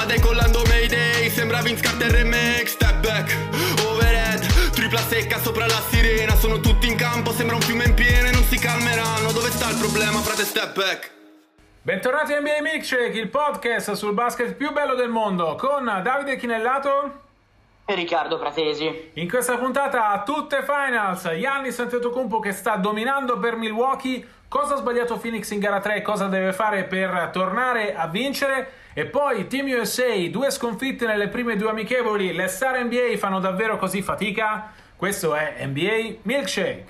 Sta decollando Mayday, sembra Vince Carter remake Step back, overhead, tripla secca sopra la sirena Sono tutti in campo, sembra un fiume in piena e non si calmeranno Dove sta il problema, frate, step back? Bentornati a NBA Milkshake, il podcast sul basket più bello del mondo con Davide Chinellato e Riccardo Pratesi. In questa puntata tutte finals, Giannis Antetokounmpo che sta dominando per Milwaukee, cosa ha sbagliato Phoenix in gara 3 cosa deve fare per tornare a vincere e poi Team USA, due sconfitte nelle prime due amichevoli, le star NBA fanno davvero così fatica? Questo è NBA Milkshake.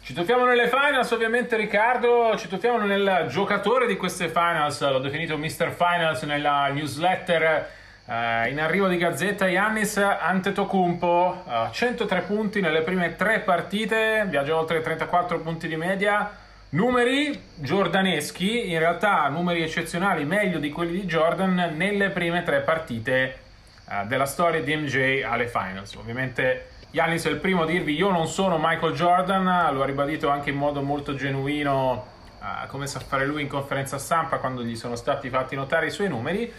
Ci tuffiamo nelle finals, ovviamente Riccardo, ci tuffiamo nel giocatore di queste finals, l'ho definito Mr. Finals nella newsletter eh, in arrivo di Gazzetta, Yannis Antetokounmpo, eh, 103 punti nelle prime tre partite, viaggia oltre 34 punti di media, numeri giordaneschi, in realtà numeri eccezionali, meglio di quelli di Jordan nelle prime tre partite eh, della storia di MJ alle finals. Ovviamente Giannis è il primo a dirvi io non sono Michael Jordan, lo ha ribadito anche in modo molto genuino, uh, come sa fare lui in conferenza stampa quando gli sono stati fatti notare i suoi numeri.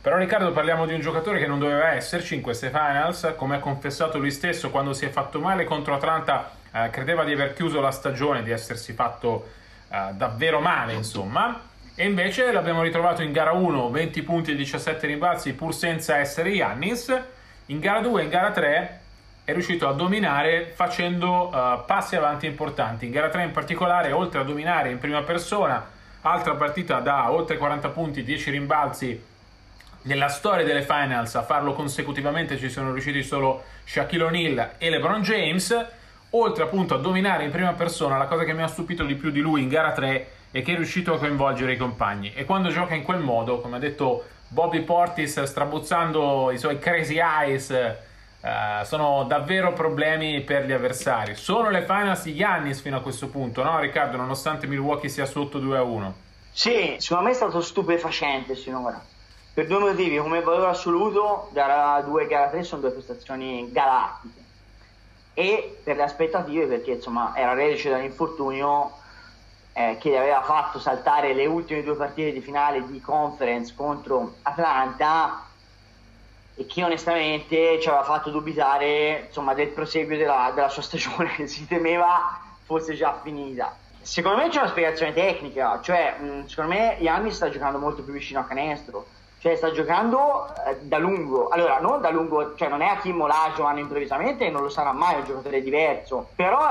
Però Riccardo parliamo di un giocatore che non doveva esserci in queste finals, come ha confessato lui stesso quando si è fatto male contro Atlanta, uh, credeva di aver chiuso la stagione, di essersi fatto uh, davvero male insomma. E invece l'abbiamo ritrovato in gara 1, 20 punti e 17 rimbalzi pur senza essere Giannis. In gara 2 e in gara 3 è riuscito a dominare facendo uh, passi avanti importanti. In gara 3 in particolare, oltre a dominare in prima persona, altra partita da oltre 40 punti, 10 rimbalzi nella storia delle finals, a farlo consecutivamente ci sono riusciti solo Shaquille O'Neal e LeBron James. Oltre appunto a dominare in prima persona, la cosa che mi ha stupito di più di lui in gara 3 è che è riuscito a coinvolgere i compagni. E quando gioca in quel modo, come ha detto Bobby Portis, strabuzzando i suoi crazy eyes Uh, sono davvero problemi per gli avversari. Sono le finals di Giannis fino a questo punto, no Riccardo? Nonostante Milwaukee sia sotto 2-1. Sì, secondo me è stato stupefacente sinora. Per due motivi, come valore assoluto, gara 2 e gara 3 sono due prestazioni galattiche. E per le aspettative, perché insomma era reduce dall'infortunio eh, che aveva fatto saltare le ultime due partite di finale di conference contro Atlanta e che onestamente ci aveva fatto dubitare insomma, del proseguio della, della sua stagione che si temeva fosse già finita. Secondo me c'è una spiegazione tecnica, cioè mh, secondo me Yannis sta giocando molto più vicino a canestro, cioè sta giocando eh, da lungo, allora non da lungo, cioè non è Hakim Olajuwon improvvisamente non lo sarà mai un giocatore diverso, però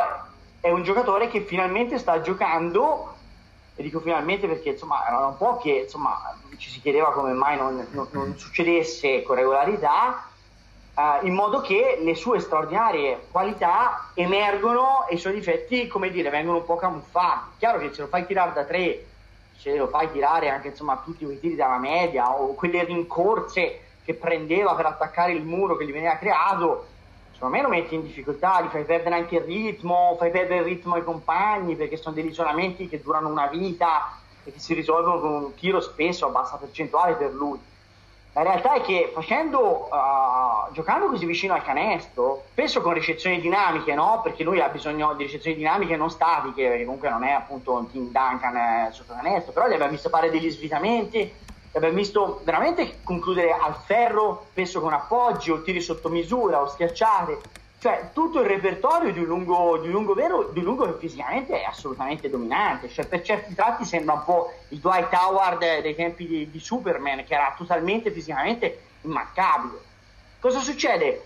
è un giocatore che finalmente sta giocando e dico finalmente perché insomma era un po' che insomma, ci si chiedeva come mai non, non, non succedesse con regolarità uh, in modo che le sue straordinarie qualità emergono e i suoi difetti come dire vengono un po' camuffati. Chiaro che se lo fai tirare da tre se lo fai tirare anche insomma tutti quei tiri dalla media o quelle rincorse che prendeva per attaccare il muro che gli veniva creato secondo me lo metti in difficoltà, gli fai perdere anche il ritmo, fai perdere il ritmo ai compagni perché sono degli isolamenti che durano una vita e che si risolvono con un tiro spesso a bassa percentuale per lui. La realtà è che facendo, uh, giocando così vicino al canestro, spesso con ricezioni dinamiche, no? Perché lui ha bisogno di ricezioni dinamiche non statiche, perché comunque non è appunto un Team Duncan eh, sotto canestro, però gli abbiamo visto fare degli svitamenti, abbiamo visto veramente concludere al ferro, spesso con appoggi o tiri sotto misura o schiacciate, cioè tutto il repertorio di un lungo, di un lungo vero, di un lungo che fisicamente è assolutamente dominante, cioè per certi tratti sembra un po' il Dwight Howard dei tempi di, di Superman che era totalmente fisicamente immancabile. Cosa succede?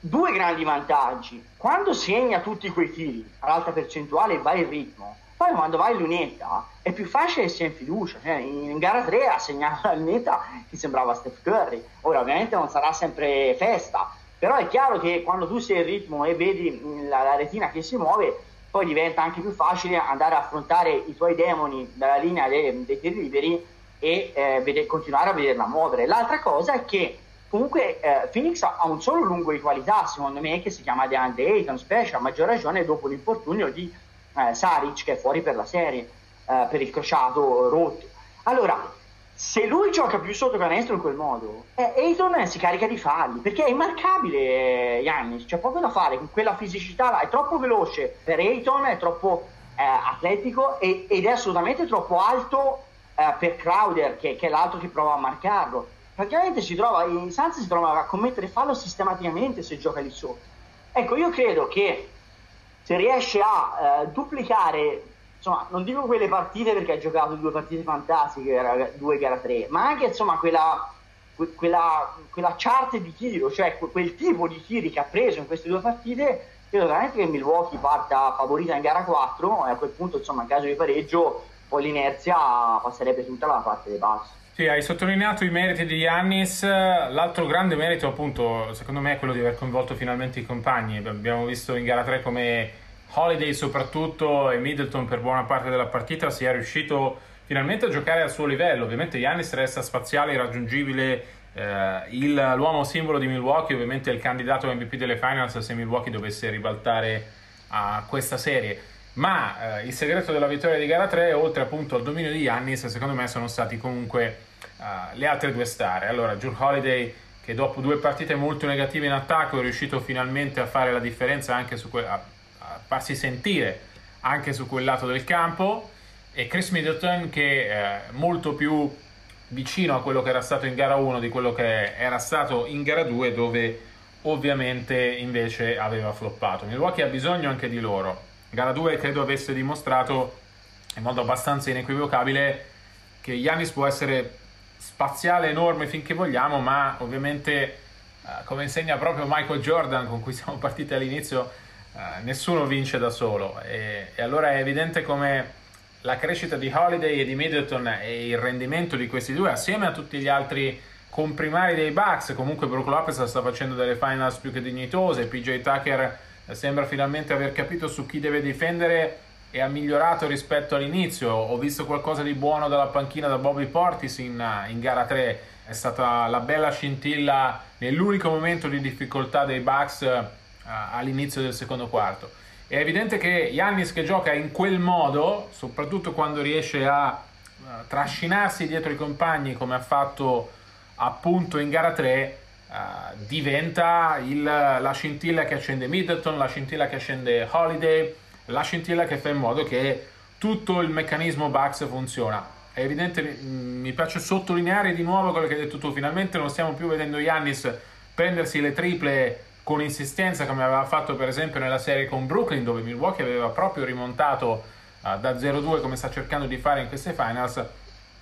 Due grandi vantaggi. Quando segna tutti quei tiri all'alta percentuale e va in ritmo, poi quando vai in lunetta è più facile essere in fiducia. Cioè, in gara 3 ha segnato la lunetta che sembrava Steph Curry. Ora ovviamente non sarà sempre festa, però è chiaro che quando tu sei in ritmo e vedi la, la retina che si muove, poi diventa anche più facile andare a affrontare i tuoi demoni dalla linea dei, dei tiri liberi e eh, vede, continuare a vederla muovere. L'altra cosa è che comunque eh, Phoenix ha un solo lungo di qualità, secondo me, che si chiama DeAndre Ayton, specie a maggior ragione dopo l'infortunio di eh, Saric che è fuori per la serie, eh, per il crociato rotto. Allora, se lui gioca più sotto canestro in quel modo, eh, Ayton si carica di falli perché è immarcabile Yannis, c'è poco da fare con quella fisicità là, è troppo veloce per Ayton, è troppo eh, atletico e, ed è assolutamente troppo alto eh, per Crowder che, che, è l'altro che prova a marcarlo. Praticamente si trova, in Sans si trova a commettere fallo sistematicamente se gioca lì sotto. Ecco, io credo che se riesce a eh, duplicare insomma, non dico quelle partite perché ha giocato due partite fantastiche, due gara tre, ma anche insomma quella, quella, quella chart di tiro, cioè quel tipo di tiri che ha preso in queste due partite, credo veramente che Milwaukee parta favorita in gara 4 e a quel punto, insomma, in caso di pareggio, poi l'inerzia passerebbe tutta la parte dei passi. Sì, hai sottolineato i meriti di Yannis, l'altro grande merito appunto secondo me è quello di aver coinvolto finalmente i compagni, abbiamo visto in gara 3 come Holiday soprattutto e Middleton per buona parte della partita sia riuscito finalmente a giocare al suo livello. Ovviamente Giannis resta spaziale, irraggiungibile, eh, il, l'uomo simbolo di Milwaukee, ovviamente è il candidato MVP delle finals se Milwaukee dovesse ribaltare a questa serie. Ma eh, il segreto della vittoria di gara 3, oltre appunto al dominio di Giannis, secondo me sono stati comunque eh, le altre due star. Allora, Drew Holiday che dopo due partite molto negative in attacco è riuscito finalmente a fare la differenza anche su que- farsi sentire anche su quel lato del campo e Chris Middleton che è molto più vicino a quello che era stato in gara 1 di quello che era stato in gara 2 dove ovviamente invece aveva floppato. Milwaukee ha bisogno anche di loro. Gara 2 credo avesse dimostrato in modo abbastanza inequivocabile che Yanis può essere spaziale enorme finché vogliamo, ma ovviamente eh, come insegna proprio Michael Jordan con cui siamo partiti all'inizio Uh, nessuno vince da solo. E, e, allora è evidente come la crescita di Holiday e di Middleton e il rendimento di questi due assieme a tutti gli altri comprimari dei Bucks comunque Brook Lopez sta facendo delle finals più che dignitose PJ Tucker eh, sembra finalmente aver capito su chi deve difendere e ha migliorato rispetto all'inizio ho visto qualcosa di buono dalla panchina da Bobby Portis in, in gara 3 è stata la bella scintilla nell'unico momento di difficoltà dei Bucks all'inizio del secondo quarto. È evidente che Yannis che gioca in quel modo, soprattutto quando riesce a trascinarsi dietro i compagni come ha fatto appunto in gara 3, Uh, diventa il, la scintilla che accende Middleton, la scintilla che accende Holiday, la scintilla che fa in modo che tutto il meccanismo Bucks funziona. È evidente, mi piace sottolineare di nuovo quello che hai detto tu, finalmente non stiamo più vedendo Yannis prendersi le triple con insistenza come aveva fatto per esempio nella serie con Brooklyn dove Milwaukee aveva proprio rimontato uh, da 0-2 come sta cercando di fare in queste finals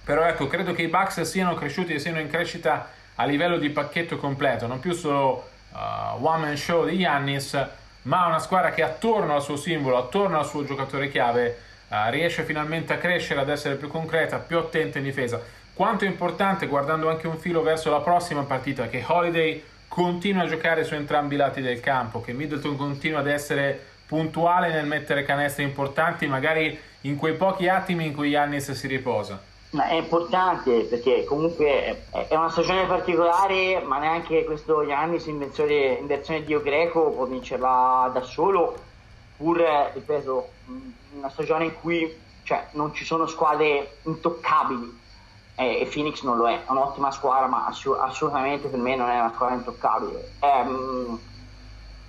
però ecco credo che i Bucks siano cresciuti e siano in crescita a livello di pacchetto completo non più solo uh, one man show di Yannis ma una squadra che attorno al suo simbolo attorno al suo giocatore chiave uh, riesce finalmente a crescere ad essere più concreta più attenta in difesa quanto è importante guardando anche un filo verso la prossima partita che Holiday continua a giocare su entrambi i lati del campo, che Middleton continua ad essere puntuale nel mettere canestri importanti, magari in quei pochi attimi in cui Yannis si riposa. È importante perché comunque è una stagione particolare, ma neanche questo Yannis in versione, in versione Dio greco può vincerla da solo, pur, ripeto, una stagione in cui cioè, non ci sono squadre intoccabili eh, e Phoenix non lo è, è un'ottima squadra ma assu- assolutamente per me non è una squadra intoccabile. Um,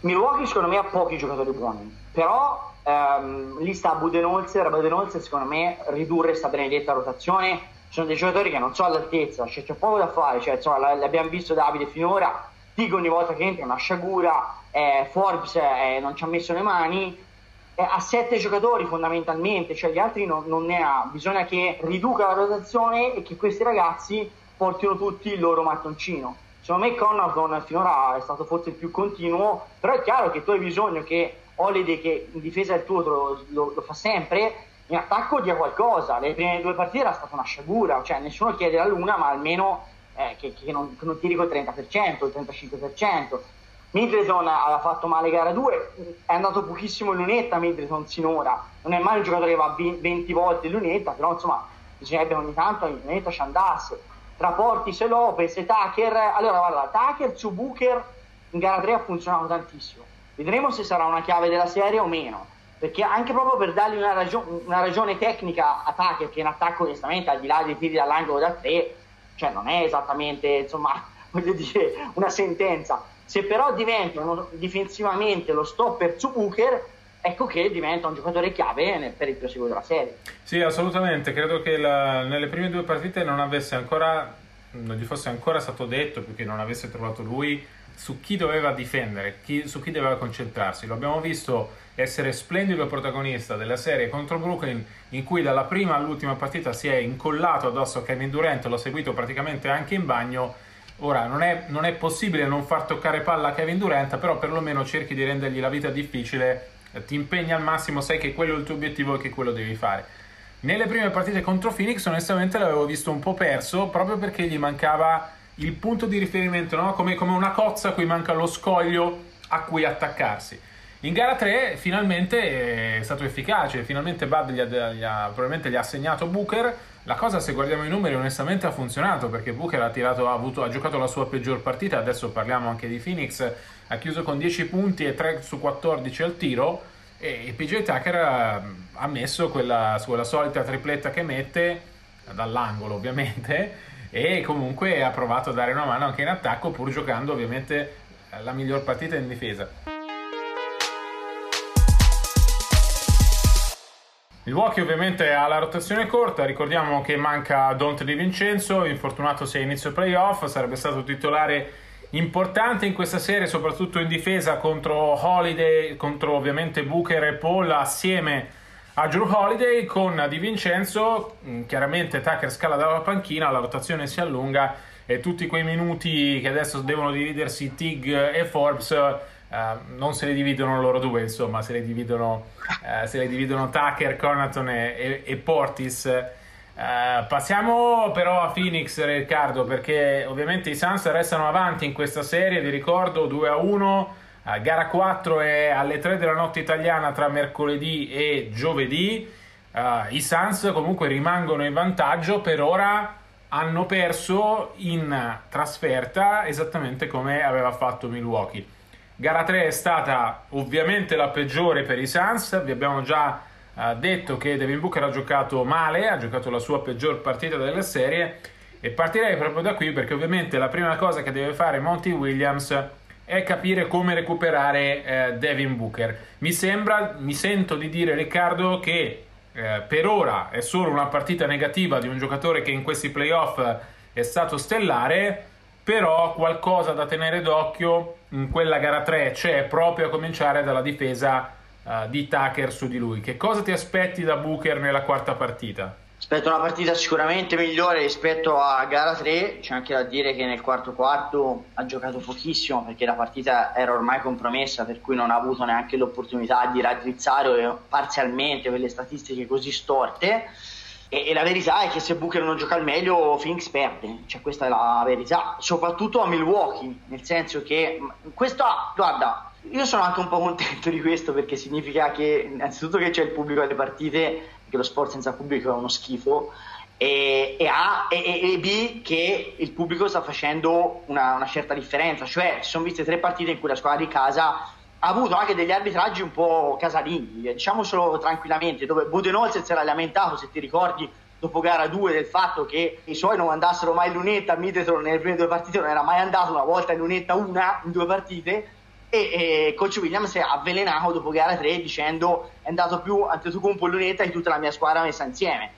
Milwaukee secondo me ha pochi giocatori buoni, però um, lì sta Budenholzer, Budenholzer secondo me ridurre questa benedetta rotazione, ci sono dei giocatori che non sono all'altezza, cioè, c'è poco da fare, cioè, insomma, l'abbiamo visto Davide finora, dico ogni volta che entra è una sciagura, eh, Forbes eh, non ci ha messo le mani, ha sette giocatori fondamentalmente, cioè gli altri non, non, ne ha, bisogna che riduca la rotazione e che questi ragazzi portino tutti il loro mattoncino. Secondo me Connaughton finora è stato forse il più continuo, però è chiaro che tu hai bisogno che Holiday che in difesa del tuo lo, lo, lo fa sempre, in attacco dia qualcosa. Le prime due partite era stata una sciagura, cioè nessuno chiede la luna, ma almeno eh, che, che, non, che non tiri col 30%, il 35%. Middleton aveva fatto male gara 2, è andato pochissimo in lunetta Middleton sinora, non è mai un giocatore che va 20 volte in lunetta, però insomma bisognerebbe ogni tanto il netto ci andasse. Tra Portis e Lopez e Tucker, allora guarda, Tucker su Booker in gara 3 ha funzionato tantissimo. Vedremo se sarà una chiave della serie o meno perché anche proprio per dargli una, ragio- una ragione tecnica a Tucker che in attacco onestamente al di là dei tiri dall'angolo da tre cioè non è esattamente insomma voglio dire una sentenza. Se però diventa uno, difensivamente lo stopper su Booker ecco che diventa un giocatore chiave per il proseguo della serie. Sì assolutamente. Credo che la, nelle prime due partite non avesse ancora non gli fosse ancora stato detto più che non avesse trovato lui su chi doveva difendere chi, su chi doveva concentrarsi lo abbiamo visto essere splendido protagonista della serie contro Brooklyn in cui dalla prima all'ultima partita si è incollato addosso a Kevin Durant, l'ho seguito praticamente anche in bagno. Ora non è, non è possibile non far toccare palla a Kevin Durant, però perlomeno cerchi di rendergli la vita difficile, ti impegni al massimo, sai che quello è il tuo obiettivo e che quello devi fare. Nelle prime partite contro Phoenix onestamente l'avevo visto un po' perso proprio perché gli mancava il punto di riferimento, no? come, come una cozza a cui manca lo scoglio a cui attaccarsi. In gara 3 finalmente è stato efficace, finalmente Bud gli ha, gli ha, probabilmente gli ha assegnato Booker. La cosa, se guardiamo i numeri, onestamente ha funzionato perché Booker ha, tirato, ha, avuto, ha giocato la sua peggior partita. Adesso parliamo anche di Phoenix. Ha chiuso con 10 punti e 3 su 14 al tiro. E PJ Tucker ha messo quella, quella solita tripletta che mette, dall'angolo ovviamente, e comunque ha provato a dare una mano anche in attacco, pur giocando ovviamente la miglior partita in difesa. Milwaukee ovviamente ha la rotazione corta, ricordiamo che manca Dante Di Vincenzo, infortunato sia inizio playoff, sarebbe stato titolare importante in questa serie, soprattutto in difesa contro Holiday, contro ovviamente Booker e Paul assieme a Drew Holiday con Di Vincenzo, mm, chiaramente Tucker scala dalla panchina, la rotazione si allunga e tutti quei minuti che adesso devono dividersi Tig e Forbes Uh, non se le dividono loro due, insomma, se le dividono, uh, se le dividono Tucker, Conaton e, e, e Portis. Uh, passiamo però a Phoenix, Riccardo, perché ovviamente i Suns restano avanti in questa serie. Vi ricordo 2 a 1. Gara 4 è alle 3 della notte italiana tra mercoledì e giovedì. I Suns comunque rimangono in vantaggio. Per ora hanno perso in trasferta esattamente come aveva fatto Milwaukee. Gara 3 è stata ovviamente la peggiore per i Suns, vi abbiamo già uh, detto che Devin Booker ha giocato male, ha giocato la sua peggior partita della serie e partirei proprio da qui perché ovviamente la prima cosa che deve fare Monty Williams è capire come recuperare eh, Devin Booker. Mi sembra, mi sento di dire Riccardo che eh, per ora è solo una partita negativa di un giocatore che in questi playoff è stato stellare, però qualcosa da tenere d'occhio in quella gara 3 c'è proprio a cominciare dalla difesa uh, di Tucker su di lui. Che cosa ti aspetti da Booker nella quarta partita? Aspetto una partita sicuramente migliore rispetto a gara 3, c'è anche da dire che nel quarto quarto ha giocato pochissimo perché la partita era ormai compromessa, per cui non ha avuto neanche l'opportunità di raddrizzare parzialmente quelle statistiche così storte e, e, la verità è che se Booker non gioca al meglio, Phoenix perde. Cioè, questa è la verità. Soprattutto a Milwaukee, nel senso che questo, guarda, io sono anche un po' contento di questo perché significa che innanzitutto che c'è il pubblico alle partite, che lo sport senza pubblico è uno schifo. E, e, A, e, e, B che il pubblico sta facendo una, una certa differenza, cioè si sono viste tre partite in cui la squadra di casa ha avuto anche degli arbitraggi un po' casalinghi, eh, diciamocelo tranquillamente, dove Budenholzer si era lamentato, se ti ricordi, dopo gara 2 del fatto che i suoi non andassero mai in lunetta, Middleton nelle prime due partite non era mai andato, una volta in lunetta una in due partite, e, e coach Williams è avvelenato dopo gara 3 dicendo è andato più Antetokounmpo in lunetta di tutta la mia squadra messa insieme.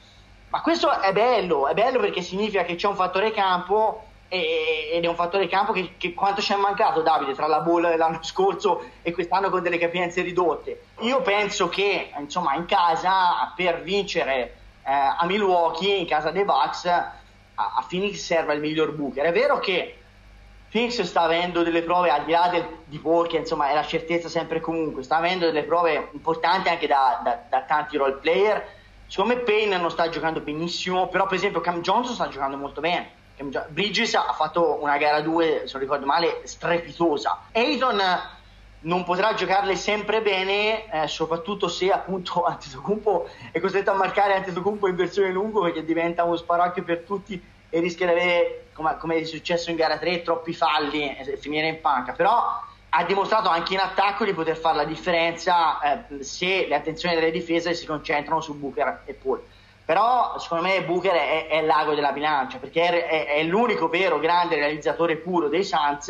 Ma questo è bello, è bello perché significa che c'è un fattore campo ed è un fattore campo che, che, quanto ci è mancato Davide tra la bolla dell'anno scorso e quest'anno con delle capienze ridotte io penso che insomma in casa per vincere eh, a Milwaukee in casa dei Bucks a, a, Phoenix serve il miglior booker è vero che Phoenix sta avendo delle prove al di là del, di Porche insomma è la certezza sempre e comunque sta avendo delle prove importanti anche da, da, da tanti role player secondo me Payne non sta giocando benissimo però per esempio Cam Johnson sta giocando molto bene Bridges ha fatto una gara 2, se non ricordo male, strepitosa. Ayton non potrà giocarle sempre bene, eh, soprattutto se appunto Antetokounmpo è costretto a marcare Antetokounmpo in versione lungo perché diventa uno sparocchio per tutti e rischia di avere, come, come è successo in gara 3, troppi falli e finire in panca. Però ha dimostrato anche in attacco di poter fare la differenza eh, se le attenzioni delle difese si concentrano su Booker e Paul. Però secondo me Booker è, è l'ago della bilancia perché è, è, è l'unico vero grande realizzatore puro dei Suns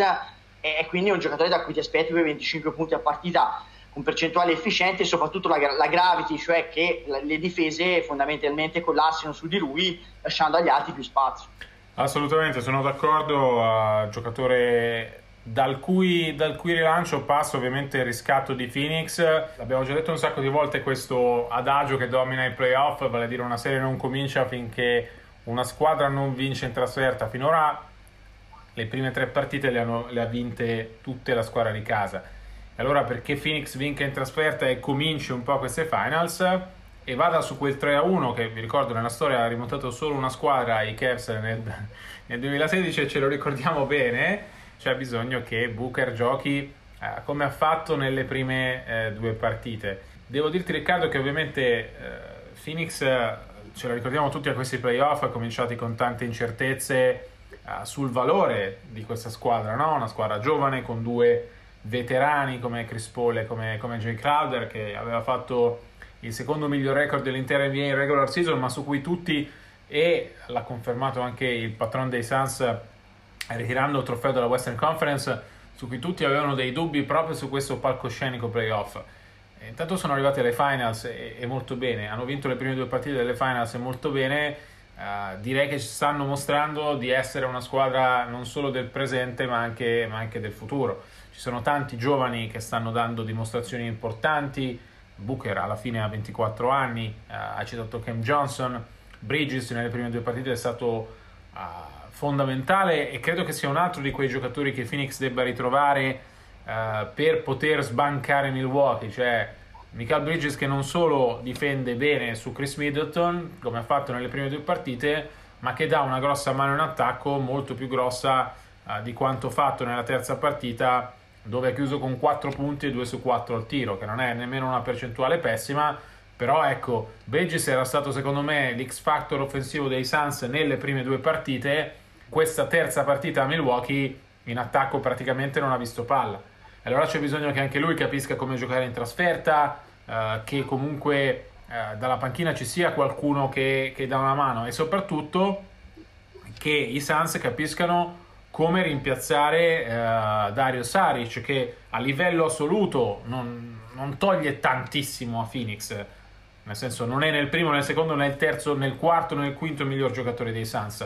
e quindi è un giocatore da cui ti aspetti quei 25 punti a partita con percentuali efficienti e soprattutto la, la gravity, cioè che le difese fondamentalmente collassino su di lui lasciando agli altri più spazio. Assolutamente, sono d'accordo, uh, giocatore dal cui, dal cui, rilancio passa ovviamente il riscatto di Phoenix. Abbiamo già detto un sacco di volte questo adagio che domina i playoff, vale a dire una serie non comincia finché una squadra non vince in trasferta. Finora le prime tre partite le, hanno, le ha vinte tutte la squadra di casa. E allora perché Phoenix vinca in trasferta e cominci un po' queste finals e vada su quel 3-1 che vi ricordo nella storia ha rimontato solo una squadra, i Cavs nel, nel 2016 e ce lo ricordiamo bene, c'è bisogno che Booker giochi eh, come ha fatto nelle prime eh, due partite. Devo dirti Riccardo che ovviamente eh, Phoenix, eh, ce lo ricordiamo tutti a questi playoff, ha cominciato con tante incertezze, uh, sul valore di questa squadra, no? una squadra giovane con due veterani come Chris Paul e come, come Jay Crowder che aveva fatto il secondo miglior record dell'intera NBA in regular season ma su cui tutti e l'ha confermato anche il patron dei Suns ritirando il trofeo della Western Conference su cui tutti avevano dei dubbi proprio su questo palcoscenico playoff intanto sono arrivati alle finals e, e molto bene hanno vinto le prime due partite delle finals e molto bene Uh, direi che ci stanno mostrando di essere una squadra non solo del presente ma anche, ma anche, del futuro. Ci sono tanti giovani che stanno dando dimostrazioni importanti. Booker alla fine ha 24 anni, uh, ha citato Cam Johnson, Bridges nelle prime due partite è stato uh, fondamentale e credo che sia un altro di quei giocatori che Phoenix debba ritrovare per poter sbancare Milwaukee, cioè Michael Bridges che non solo difende bene su Chris Middleton, come ha fatto nelle prime due partite, ma che dà una grossa mano in attacco, molto più grossa uh, di quanto fatto nella terza partita, dove ha chiuso con 4 punti e 2 su 4 al tiro, che non è nemmeno una percentuale pessima, però ecco, Bridges era stato secondo me l'X factor offensivo dei Suns nelle prime due partite, questa terza partita a Milwaukee in attacco praticamente non ha visto palla. Allora c'è bisogno che anche lui capisca come giocare in trasferta, eh, che comunque eh, dalla panchina ci sia qualcuno che, che dà una mano e soprattutto che i Suns capiscano come rimpiazzare uh, Dario Saric che a livello assoluto non, non, toglie tantissimo a Phoenix. Nel senso non è nel primo, nel secondo, nel terzo, nel quarto, nel quinto miglior giocatore dei Suns.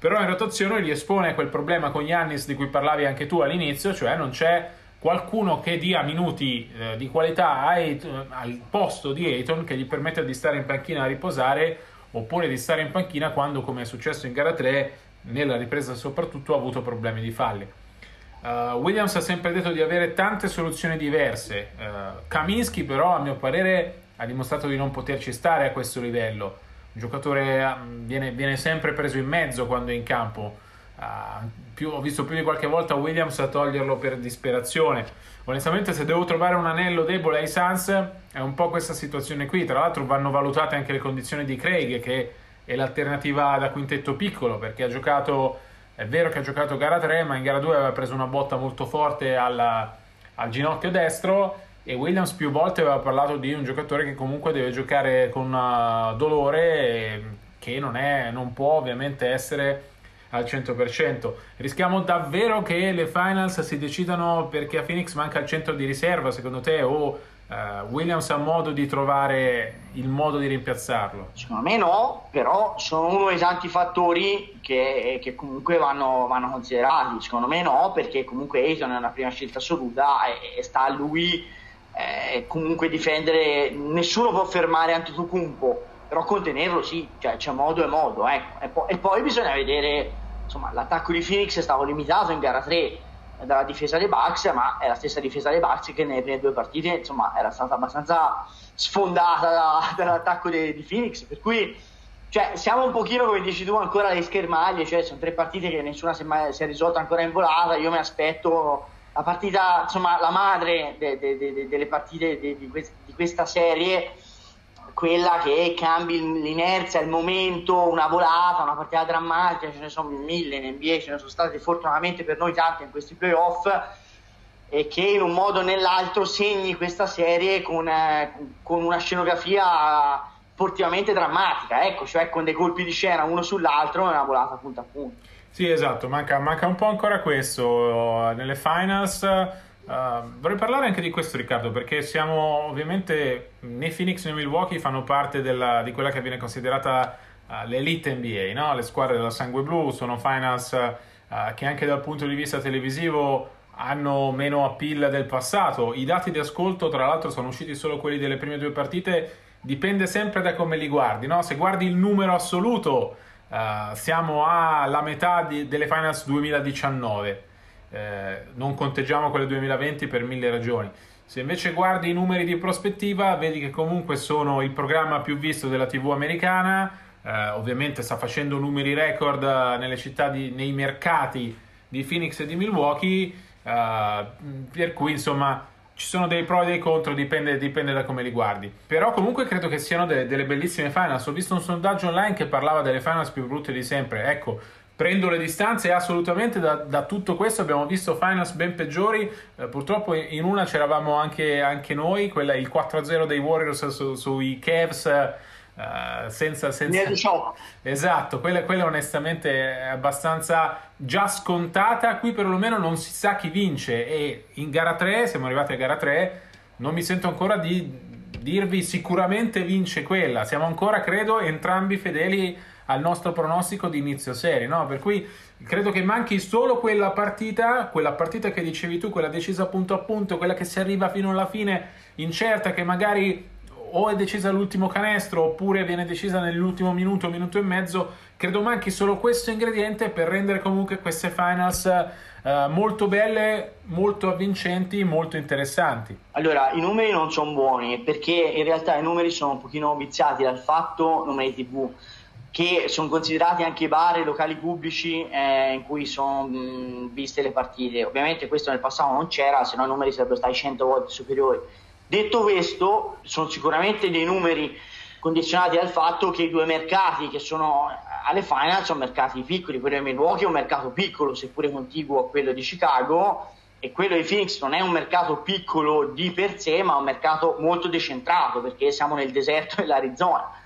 Però in rotazione gli espone quel problema con Giannis di cui parlavi anche tu all'inizio cioè non c'è qualcuno che dia minuti eh, di qualità a Ayton, al posto di Ayton che gli permetta di stare in panchina a riposare oppure di stare in panchina quando come è successo in gara 3 nella ripresa soprattutto ha avuto problemi di falli uh, Williams ha sempre detto di avere tante soluzioni diverse uh, Kaminsky però a mio parere ha dimostrato di non poterci stare a questo livello un giocatore um, viene, viene sempre preso in mezzo quando è in campo Uh, più, ho visto più di qualche volta Williams a toglierlo per disperazione. Onestamente, se devo trovare un anello debole ai Suns, è un po' questa situazione qui. Tra l'altro, vanno valutate anche le condizioni di Craig, che è l'alternativa da quintetto piccolo, perché ha giocato. È vero che ha giocato gara 3, ma in gara 2 aveva preso una botta molto forte alla, al ginocchio destro. E Williams più volte aveva parlato di un giocatore che comunque deve giocare con uh, dolore, che non, è, non può ovviamente essere al 100%. Rischiamo davvero che le finals si decidano perché a Phoenix manca il centro di riserva, secondo te, o uh, Williams ha modo di trovare il modo di rimpiazzarlo? Secondo me no, però sono uno dei tanti fattori che, che comunque vanno, vanno, considerati. Secondo me no, perché comunque Ayton è una prima scelta assoluta e, e sta a lui eh, comunque difendere. Nessuno può fermare Antetokounmpo però contenerlo sì, cioè, c'è modo e modo, ecco. e, po- e, poi bisogna vedere, insomma, l'attacco di Phoenix è stato limitato in gara 3 dalla difesa dei Bucks, ma è la stessa difesa dei Bucks che nelle prime due partite, insomma, era stata abbastanza sfondata da, dall'attacco de- di Phoenix, per cui cioè, siamo un pochino, come dici tu, ancora alle schermaglie, cioè sono tre partite che nessuna si è, mai, si è risolta ancora in volata, io mi aspetto la partita, insomma, la madre de, de, de, delle partite di, questa serie, quella che cambi l'inerzia, il momento, una volata, una partita drammatica, ce ne sono mille in NBA, ce ne sono state fortunatamente per noi tante in questi playoff e che in un modo o nell'altro segni questa serie con, eh, con una scenografia sportivamente drammatica, ecco, cioè con dei colpi di scena uno sull'altro e una volata punta a punta. Sì, esatto, manca, manca un po' ancora questo nelle finals. Uh, vorrei parlare anche di questo, Riccardo, perché siamo ovviamente né Phoenix né Milwaukee fanno parte della, di quella che viene considerata uh, l'elite NBA, no? le squadre della sangue blu sono finals uh, che anche dal punto di vista televisivo hanno meno appeal del passato. I dati di ascolto, tra l'altro, sono usciti solo quelli delle prime due partite. Dipende sempre da come li guardi, no? Se guardi il numero assoluto, uh, siamo alla metà di, delle finals 2019. Eh, non conteggiamo quelle 2020 per mille ragioni. Se invece guardi i numeri di prospettiva, vedi che comunque sono il programma più visto della TV americana. Eh, ovviamente sta facendo numeri record nelle città, di, nei mercati di Phoenix e di Milwaukee Uh, per cui insomma ci sono dei pro e dei contro, dipende, dipende, da come li guardi. Però comunque credo che siano de- delle bellissime finals. Ho visto un sondaggio online che parlava delle finals più brutte di sempre. Ecco, prendo le distanze assolutamente da, da tutto questo. Abbiamo visto finals ben peggiori. Eh, purtroppo in una c'eravamo anche, anche noi, quella il 4-0 dei Warriors su, sui Cavs Uh, senza, senza... Esatto, quella, quella onestamente è abbastanza già scontata. Qui perlomeno non si sa chi vince e in gara 3, siamo arrivati a gara 3, non mi sento ancora di dirvi sicuramente vince quella. Siamo ancora, credo, entrambi fedeli al nostro pronostico di inizio serie, no? Per cui credo che manchi solo quella partita, quella partita che dicevi tu, quella decisa punto a punto, quella che si arriva fino alla fine incerta, che magari o è decisa all'ultimo canestro oppure viene decisa nell'ultimo minuto, minuto e mezzo. Credo manchi solo questo ingrediente per rendere comunque queste finals eh, molto belle, molto avvincenti, molto interessanti. Allora, i numeri non sono buoni perché in realtà i numeri sono un pochino viziati dal fatto, numeri TV, che sono considerati anche i bar e locali pubblici eh, in cui sono viste le partite. Ovviamente questo nel passato non c'era, se no i numeri sarebbero stati 100 volte superiori Detto questo, sono sicuramente dei numeri condizionati dal fatto che i due mercati che sono alle final sono mercati piccoli, quello di Milwaukee è un mercato piccolo, seppure contiguo a quello di Chicago, e quello di Phoenix non è un mercato piccolo di per sé, ma un mercato molto decentrato, perché siamo nel deserto dell'Arizona.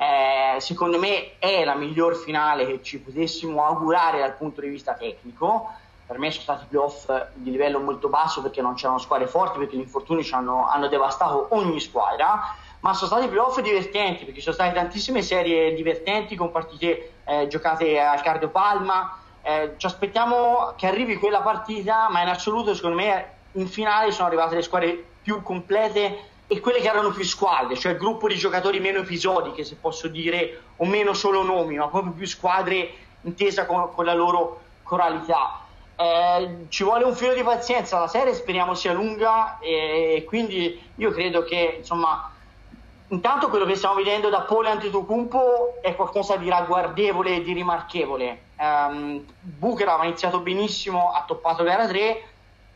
Eh, secondo me è la miglior finale che ci potessimo augurare dal punto di vista tecnico per me sono stati playoff di livello molto basso perché non c'erano squadre forti, perché gli infortuni hanno, hanno, devastato ogni squadra, ma sono stati playoff divertenti perché sono state tantissime serie divertenti con partite eh, giocate al cardiopalma. Eh, ci aspettiamo che arrivi quella partita, ma in assoluto secondo me in finale sono arrivate le squadre più complete e quelle che erano più squadre, cioè il gruppo di giocatori meno episodiche, se posso dire, o meno solo nomi, ma proprio più squadre intesa con, con la loro coralità. Eh, ci vuole un filo di pazienza, la serie speriamo sia lunga e quindi io credo che insomma intanto quello che stiamo vedendo da Pole Antetokounmpo è qualcosa di ragguardevole e di rimarchevole. Um, Booker aveva iniziato benissimo, ha toppato gara 3.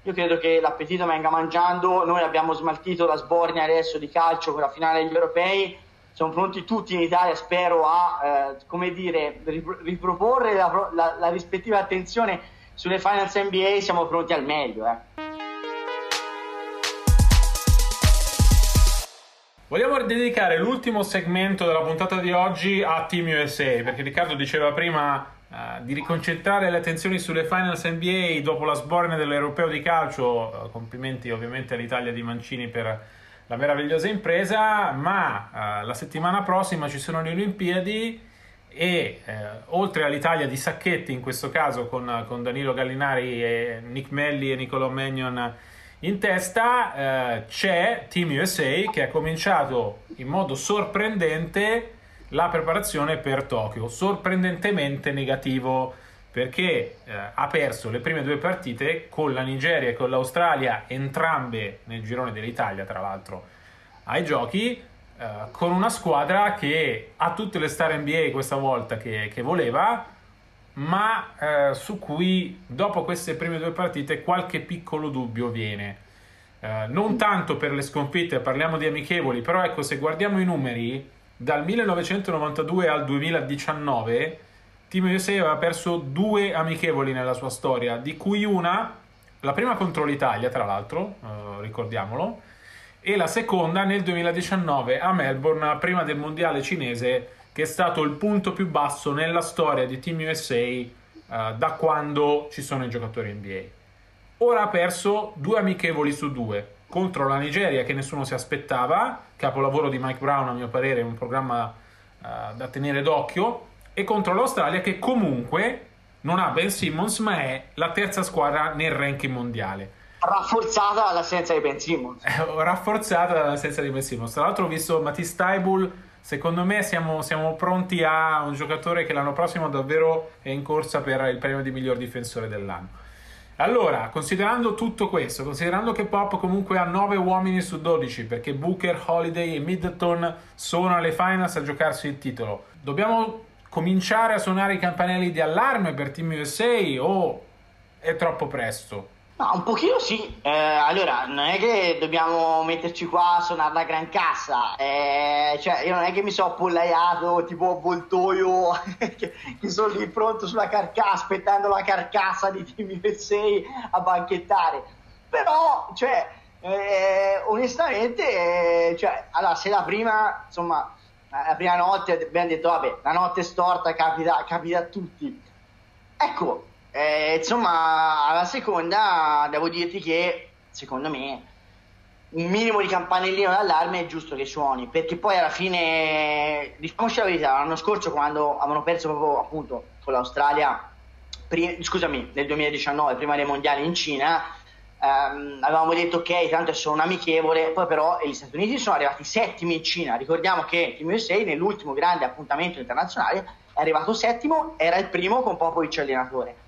Io credo che l'appetito venga mangiando. Noi abbiamo smaltito la sbornia adesso di calcio con la finale degli europei. Siamo pronti tutti in Italia, spero, a eh, dire, riproporre la, la, la rispettiva attenzione sulle finals NBA siamo pronti al meglio. Eh. Vogliamo dedicare l'ultimo segmento della puntata di oggi a Team USA, perché Riccardo diceva prima uh, di riconcentrare le attenzioni sulle finals NBA dopo la sbornia dell'Europeo di calcio. Uh, complimenti ovviamente all'Italia di Mancini per la meravigliosa impresa, ma uh, la settimana prossima ci sono le Olimpiadi e eh, oltre all'Italia di Sacchetti in questo caso con, con, Danilo Gallinari e Nick Melli e Nicolò Magnon in testa eh, c'è Team USA che ha cominciato in modo sorprendente la preparazione per Tokyo sorprendentemente negativo perché eh, ha perso le prime due partite con la Nigeria e con l'Australia entrambe nel girone dell'Italia tra l'altro ai giochi eh, con una squadra che ha tutte le star NBA questa volta che, che voleva, ma eh, su cui dopo queste prime due partite qualche piccolo dubbio viene. Eh, non tanto per le sconfitte, parliamo di amichevoli, però ecco, se guardiamo i numeri, dal 1992 al 2019 Team USA aveva perso due amichevoli nella sua storia, di cui una, la prima contro l'Italia, tra l'altro, eh, ricordiamolo, e la seconda nel 2019 a Melbourne, prima del mondiale cinese, che è stato il punto più basso nella storia di Team USA eh, da quando ci sono i giocatori NBA. Ora ha perso due amichevoli su due contro la Nigeria che nessuno si aspettava, capolavoro di Mike Brown a mio parere, un programma eh, da tenere d'occhio, e contro l'Australia che comunque non ha Ben Simmons ma è la terza squadra nel ranking mondiale rafforzata dall'assenza di Ben Simmons. rafforzata dall'assenza di Ben Simmons. Tra l'altro ho visto Matisse Taibul, secondo me siamo, siamo, pronti a un giocatore che l'anno prossimo davvero è in corsa per il premio di miglior difensore dell'anno. Allora, considerando tutto questo, considerando che Pop comunque ha 9 uomini su 12, perché Booker, Holiday e Middleton sono alle finals a giocarsi il titolo, dobbiamo cominciare a suonare i campanelli di allarme per Team USA o è troppo presto? No, un pochino sì. Eh, allora, non è che dobbiamo metterci qua a suonare la gran cassa. Eh, cioè, io non è che mi sono appollaiato tipo avvoltoio che, che sono lì pronto sulla carcassa, aspettando la carcassa di Team USA a banchettare. Però, cioè, eh, onestamente, eh, cioè, allora, se la prima, insomma, la prima notte abbiamo detto, vabbè, la notte storta capita, capita a tutti. Ecco, eh, insomma, alla seconda devo dirti che secondo me un minimo di campanellino d'allarme è giusto che suoni, perché poi alla fine, diciamoci la verità, l'anno scorso quando avevano perso proprio appunto con l'Australia, prima, scusami, nel 2019, prima dei mondiali in Cina, ehm, avevamo detto ok, tanto è solo un amichevole, poi però gli Stati Uniti sono arrivati settimi in Cina, ricordiamo che Team USA nell'ultimo grande appuntamento internazionale è arrivato settimo, era il primo con Popovic allenatore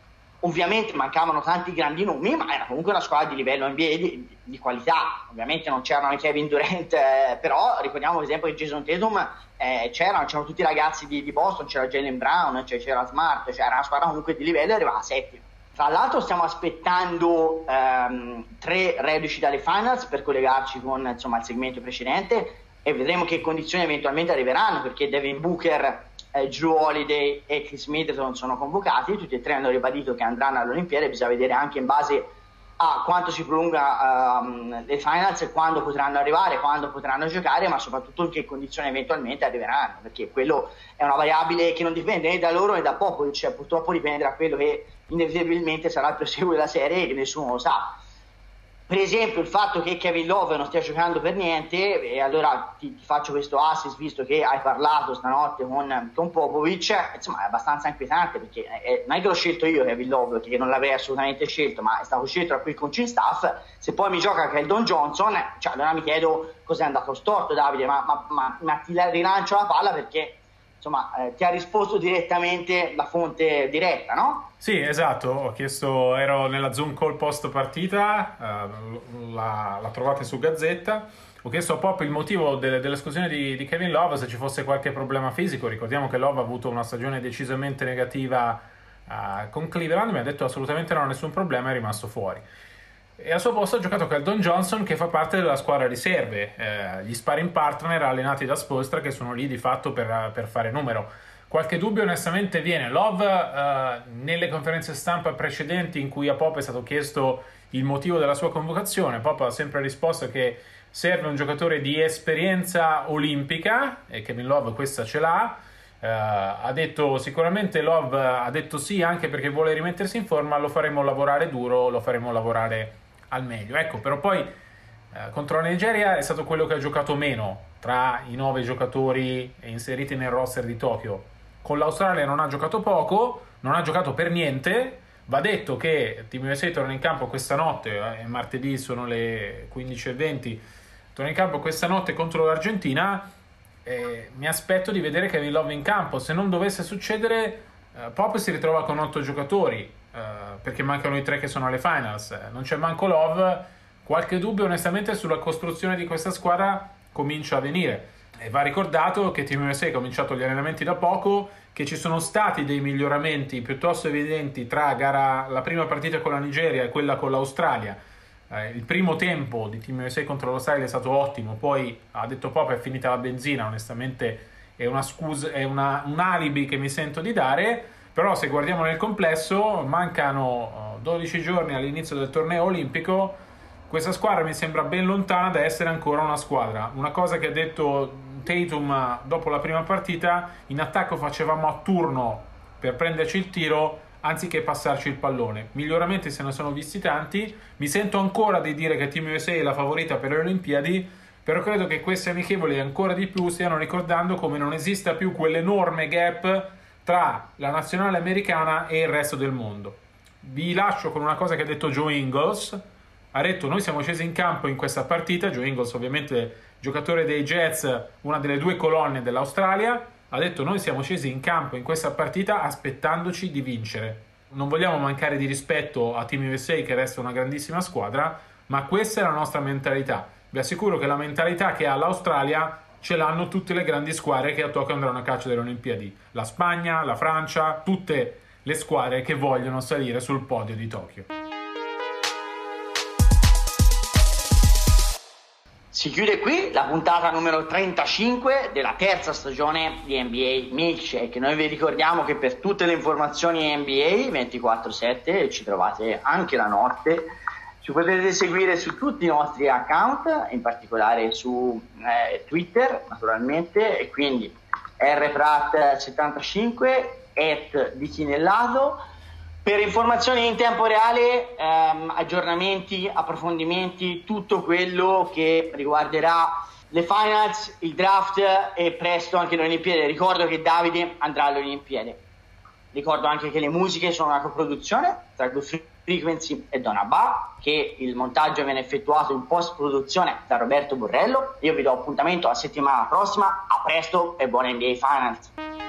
Ovviamente mancavano tanti grandi nomi, ma era comunque una squadra di livello NBA di, di qualità. Ovviamente non c'erano i Kevin Durant, eh, però ricordiamo per esempio che Jason Tatum eh, c'erano, c'erano tutti i ragazzi di, di Boston, c'era Jalen Brown, cioè c'era Smart, cioè era una squadra comunque di livello e arrivava a settimo. Tra l'altro stiamo aspettando ehm, tre reduci dalle finals per collegarci con insomma, il segmento precedente e vedremo che condizioni eventualmente arriveranno perché Devin Booker eh, Drew Holiday e Chris Middleton sono convocati, tutti e tre hanno ribadito che andranno alle Olimpiadi, bisogna vedere anche in base a quanto si prolunga um, le finals e quando potranno arrivare, quando potranno giocare, ma soprattutto in che condizioni eventualmente arriveranno, perché quello è una variabile che non dipende né da loro né da poco, cioè purtroppo dipende da quello che inevitabilmente sarà il proseguo della serie e che nessuno lo sa per esempio il fatto che Kevin Love non stia giocando per niente e allora ti, ti faccio questo assist visto che hai parlato stanotte con, con Popovic insomma è abbastanza inquietante perché è, non è che l'ho scelto io Kevin Love perché non l'avrei assolutamente scelto ma è stato scelto da qui il coaching staff se poi mi gioca Keldon Johnson cioè allora mi chiedo cos'è andato storto Davide ma, ma, ma, ma ti rilancio la palla perché insomma, eh, ti ha risposto direttamente la fonte diretta, no? Sì, esatto, ho chiesto, ero nella Zoom call post partita, eh, la, la, trovate su Gazzetta, ho chiesto a Pop il motivo delle, dell'esclusione di, di, Kevin Love, se ci fosse qualche problema fisico, ricordiamo che Love ha avuto una stagione decisamente negativa eh, con Cleveland, mi ha detto assolutamente non, nessun problema, è rimasto fuori. E al suo posto ha giocato Keldon Johnson che fa parte della squadra riserve, eh, gli sparring partner allenati da Spolstra che sono lì di fatto per, per fare numero. Qualche dubbio onestamente viene. Love eh, nelle conferenze stampa precedenti in cui a Pop è stato chiesto il motivo della sua convocazione, Pop ha sempre risposto che serve un giocatore di esperienza olimpica e Kevin Love questa ce l'ha. Uh, ha detto sicuramente Love ha detto sì anche perché vuole rimettersi in forma, lo faremo lavorare duro, lo faremo lavorare al meglio. Ecco, però poi eh, contro la Nigeria è stato quello che ha giocato meno tra i nove giocatori inseriti nel roster di Tokyo. Con l'Australia non ha giocato poco, non ha giocato per niente. Va detto che Team USA torna in campo questa notte, eh, martedì sono le 15.20, torna in campo questa notte contro l'Argentina. Eh, mi aspetto di vedere Kevin Love in campo. Se non dovesse succedere, eh, Pop si ritrova con otto giocatori eh, perché mancano i tre che sono alle finals. Non c'è manco Love. Qualche dubbio, onestamente, sulla costruzione di questa squadra comincia a venire. E va ricordato che Team USA ha cominciato gli allenamenti da poco, che ci sono stati dei miglioramenti piuttosto evidenti tra gara, la prima partita con la Nigeria e quella con l'Australia. Eh, il primo tempo di Team USA contro l'Australia è stato ottimo, poi ha detto Pop è finita la benzina, onestamente è, una scusa, è una, un alibi che mi sento di dare, però se guardiamo nel complesso mancano 12 giorni all'inizio del torneo olimpico, questa squadra mi sembra ben lontana da essere ancora una squadra. Una cosa che ha detto Tatum dopo la prima partita, in attacco facevamo a turno per prenderci il tiro anziché passarci il pallone. Miglioramenti se ne sono visti tanti, mi sento ancora di dire che Team USA è la favorita per le Olimpiadi, però credo che queste amichevoli ancora di più stiano ricordando come non esista più quell'enorme gap tra la nazionale americana e il resto del mondo. Vi lascio con una cosa che ha detto Joe Ingles. Ha detto: Noi siamo scesi in campo in questa partita. Joe Ingles, ovviamente, giocatore dei Jets, una delle due colonne dell'Australia. Ha detto: Noi siamo scesi in campo in questa partita aspettandoci di vincere. Non vogliamo mancare di rispetto a Team USA, che resta una grandissima squadra, ma questa è la nostra mentalità. Vi assicuro che la mentalità che ha l'Australia ce l'hanno tutte le grandi squadre che a Tokyo andranno a caccia delle Olimpiadi. La Spagna, la Francia, tutte le squadre che vogliono salire sul podio di Tokyo. Si chiude qui la puntata numero 35 della terza stagione di NBA Milkshake. Noi vi ricordiamo che per tutte le informazioni NBA 24/7 ci trovate anche la notte ci potete seguire su tutti i nostri account, in particolare su eh, Twitter naturalmente, e quindi rprat75 at di Chinellato. Per informazioni in tempo reale, ehm, aggiornamenti, approfondimenti, tutto quello che riguarderà le finals, il draft e presto anche le Olimpiadi. Ricordo che Davide andrà alle Olimpiadi. Ricordo anche che le musiche sono una coproduzione tra Good Frequency e Donna Ba, che il montaggio viene effettuato in post produzione da Roberto Borrello. Io vi do appuntamento la settimana prossima, a presto e buona NBA Finals!